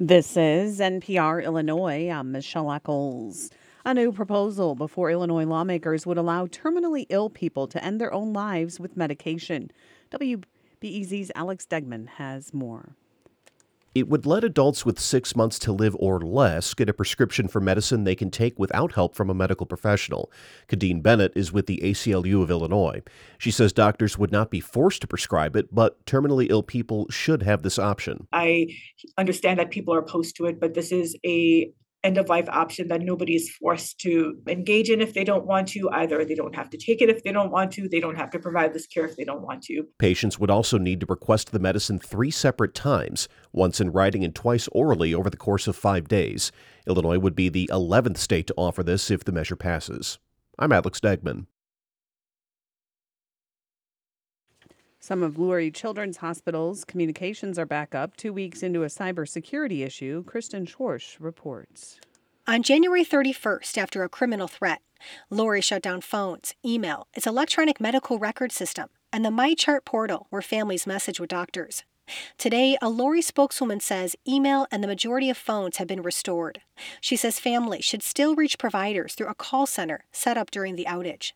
This is NPR Illinois. I'm Michelle Eccles. A new proposal before Illinois lawmakers would allow terminally ill people to end their own lives with medication. WBEZ's Alex Degman has more. It would let adults with six months to live or less get a prescription for medicine they can take without help from a medical professional. Khadine Bennett is with the ACLU of Illinois. She says doctors would not be forced to prescribe it, but terminally ill people should have this option. I understand that people are opposed to it, but this is a end of life option that nobody is forced to engage in if they don't want to. Either they don't have to take it if they don't want to, they don't have to provide this care if they don't want to. Patients would also need to request the medicine three separate times, once in writing and twice orally over the course of five days. Illinois would be the 11th state to offer this if the measure passes. I'm Alex Degman. Some of Lurie Children's Hospital's communications are back up two weeks into a cybersecurity issue. Kristen Schorsch reports. On January 31st, after a criminal threat, Lurie shut down phones, email, its electronic medical record system, and the MyChart portal where families message with doctors. Today, a Lurie spokeswoman says email and the majority of phones have been restored. She says families should still reach providers through a call center set up during the outage.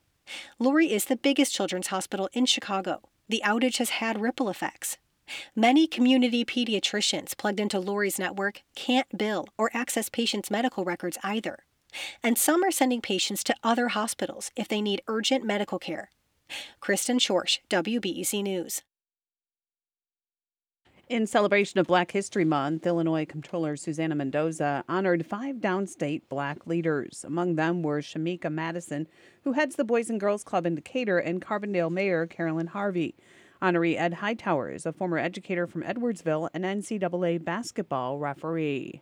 Lurie is the biggest children's hospital in Chicago the outage has had ripple effects. Many community pediatricians plugged into Lurie's network can't bill or access patients' medical records either. And some are sending patients to other hospitals if they need urgent medical care. Kristen Schorsch, WBEZ News. In celebration of Black History Month, Illinois Comptroller Susana Mendoza honored five downstate black leaders. Among them were Shamika Madison, who heads the Boys and Girls Club in Decatur, and Carbondale Mayor Carolyn Harvey. Honoree Ed Hightower is a former educator from Edwardsville and NCAA basketball referee.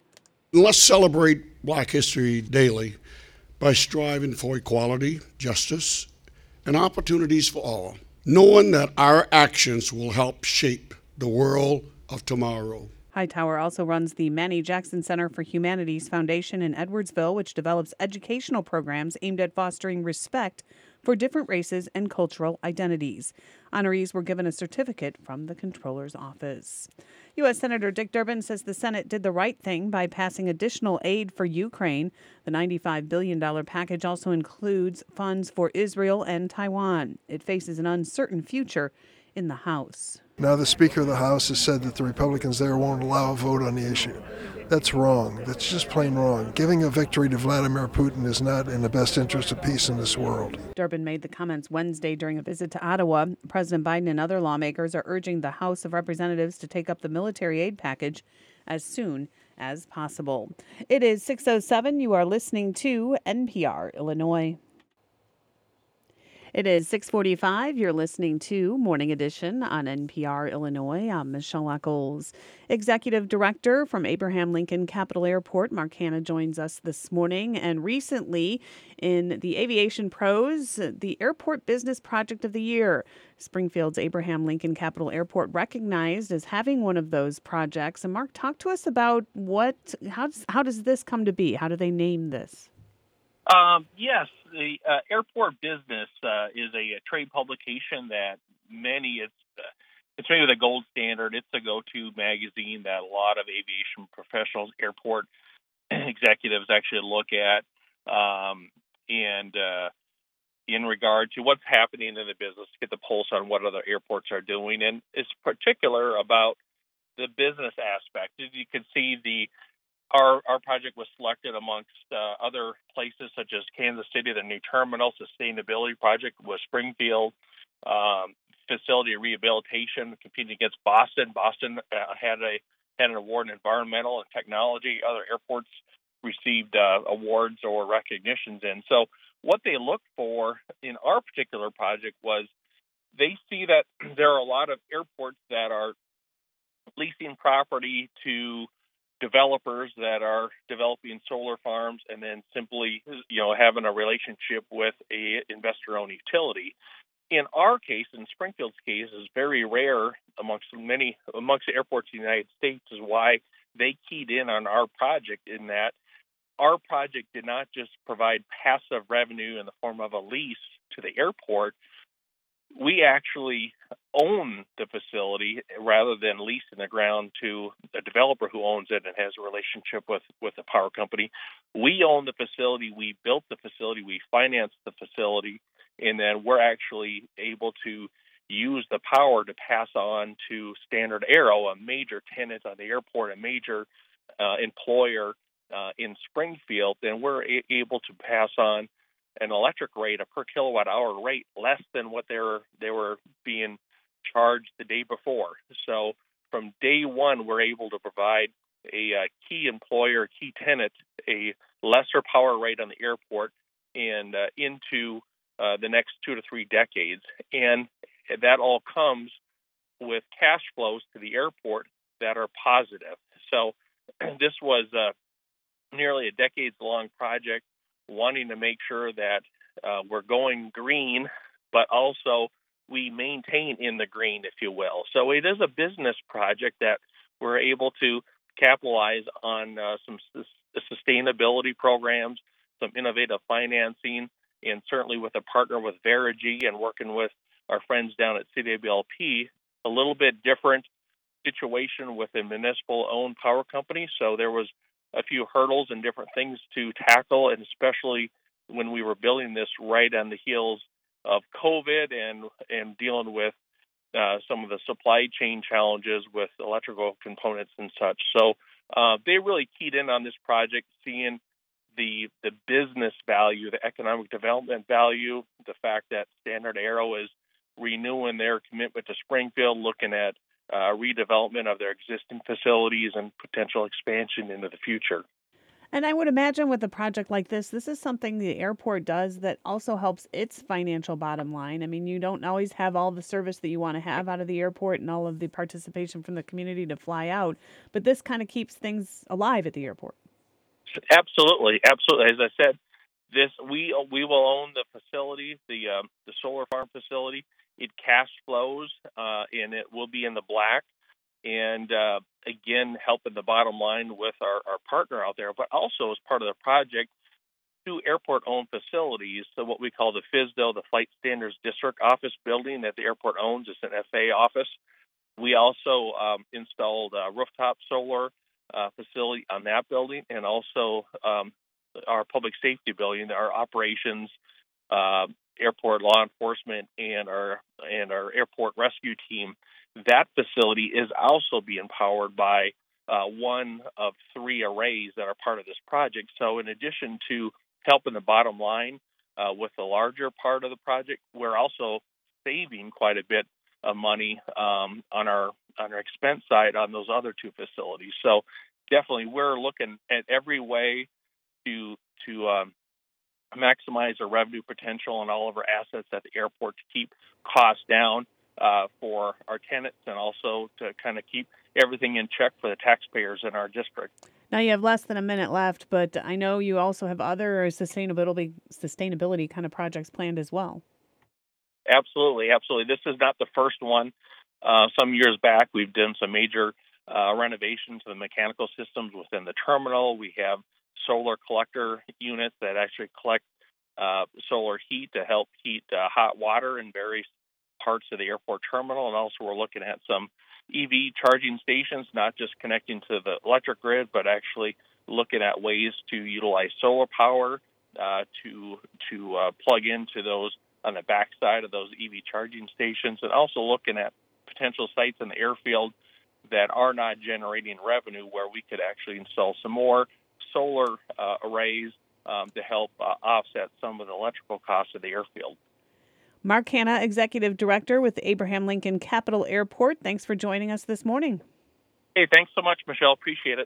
Let's celebrate Black History daily by striving for equality, justice, and opportunities for all, knowing that our actions will help shape the world of tomorrow. Hightower also runs the Mannie Jackson Center for Humanities Foundation in Edwardsville, which develops educational programs aimed at fostering respect for different races and cultural identities. Honorees were given a certificate from the Comptroller's office. U.S. Senator Dick Durbin says the Senate did the right thing by passing additional aid for Ukraine. The $95 billion package also includes funds for Israel and Taiwan. It faces an uncertain future in the House. Now, the Speaker of the House has said that the Republicans there won't allow a vote on the issue. That's wrong. That's just plain wrong. Giving a victory to Vladimir Putin is not in the best interest of peace in this world. Durbin made the comments Wednesday during a visit to Ottawa. President Biden and other lawmakers are urging the House of Representatives to take up the military aid package as soon as possible. It is 607. You are listening to NPR Illinois. It is 645. You're listening to Morning Edition on NPR Illinois. I'm Michelle Eccles. Executive Director from Abraham Lincoln Capital Airport, Mark Hanna, joins us this morning. And recently, in the Aviation Pros, the Airport Business Project of the Year, Springfield's Abraham Lincoln Capital Airport recognized as having one of those projects. And Mark, talk to us about what, how does, how does this come to be? How do they name this? Um, yes, the uh, Airport Business uh, is a, a, trade publication that many it's uh, it's maybe the gold standard. It's a go-to magazine that a lot of aviation professionals, airport executives actually look at, um, and uh, in regard to what's happening in the business, get the pulse on what other airports are doing, and it's particular about the business aspect. As you can see, the our, our project was selected amongst uh, other places such as Kansas City, the new terminal sustainability project was Springfield um, facility rehabilitation, competing against Boston. Boston uh, had a had an award in environmental and technology. Other airports received uh, awards or recognitions in. So what they looked for in our particular project was they see that there are a lot of airports that are leasing property to developers that are developing solar farms and then simply you know having a relationship with a investor owned utility. In our case in springfield's case is very rare amongst many amongst the airports in the united states is why they keyed in on our project in that our project did not just provide passive revenue in the form of a lease to the airport. We actually own the facility rather than leasing the ground to a developer who owns it and has a relationship with with the power company. We own the facility, we built the facility, we financed the facility, and then we're actually able to use the power to pass on to Standard Aero, a major tenant on the airport, a major uh, employer uh, in Springfield, then we're a- able to pass on an electric rate, a per kilowatt hour rate, less than what they were they were being charged the day before. So from day one, we're able to provide a, uh, key employer, key tenant, a lesser power rate on the airport and uh, into uh, the next two to three decades. And that all comes with cash flows to the airport that are positive. So this was nearly a decades long project, wanting to make sure that uh, we're going green, but also we maintain in the green, if you will. So it is a business project that we're able to capitalize on uh, some sustainability programs, some innovative financing, and certainly with a partner with Verigy and working with our friends down at CWLP, a little bit different situation with a municipal owned power company. So there was a few hurdles and different things to tackle, and especially when we were building this right on the heels of COVID and and dealing with uh, some of the supply chain challenges with electrical components and such. So uh, they really keyed in on this project, seeing the the business value, the economic development value, the fact that Standard Aero is renewing their commitment to Springfield, looking at uh, redevelopment of their existing facilities and potential expansion into the future. And I would imagine with a project like this, this is something the airport does that also helps its financial bottom line. I mean, you don't always have all the service that you want to have out of the airport and all of the participation from the community to fly out, but this kind of keeps things alive at the airport. Absolutely, absolutely. As I said, this we we will own the facility, the um, the solar farm facility. It cash flows, uh, and it will be in the black and uh, again helping the bottom line with our, our partner out there, but also as part of the project, two airport-owned facilities. So what we call the FSDO, the Flight Standards District office building that the airport owns. It's an FAA office. We also um, installed a rooftop solar uh, facility on that building, and also um, our public safety building, our operations, uh, airport law enforcement, and our and our airport rescue team that facility is also being powered by uh, one of three arrays that are part of this project. So, in addition to helping the bottom line uh, with the larger part of the project, we're also saving quite a bit of money um, on our on our expense side on those other two facilities. So, definitely, we're looking at every way to to um, maximize our revenue potential and all of our assets at the airport to keep costs down uh, for our tenants and also to kind of keep everything in check for the taxpayers in our district. Now you have less than a minute left, but I know you also have other sustainability sustainability kind of projects planned as well. Absolutely, absolutely. This is not the first one. Uh, some years back, we've done some major uh, renovations to the mechanical systems within the terminal. We have solar collector units that actually collect uh, solar heat to help heat uh, hot water in various parts of the airport terminal, and also we're looking at some EV charging stations, not just connecting to the electric grid, but actually looking at ways to utilize solar power uh, to to uh, plug into those on the backside of those EV charging stations, and also looking at potential sites in the airfield that are not generating revenue, where we could actually install some more solar uh, arrays um, to help uh, offset some of the electrical costs of the airfield. Mark Hanna, Executive Director with Abraham Lincoln Capital Airport. Thanks for joining us this morning. Hey, thanks so much, Michelle. Appreciate it.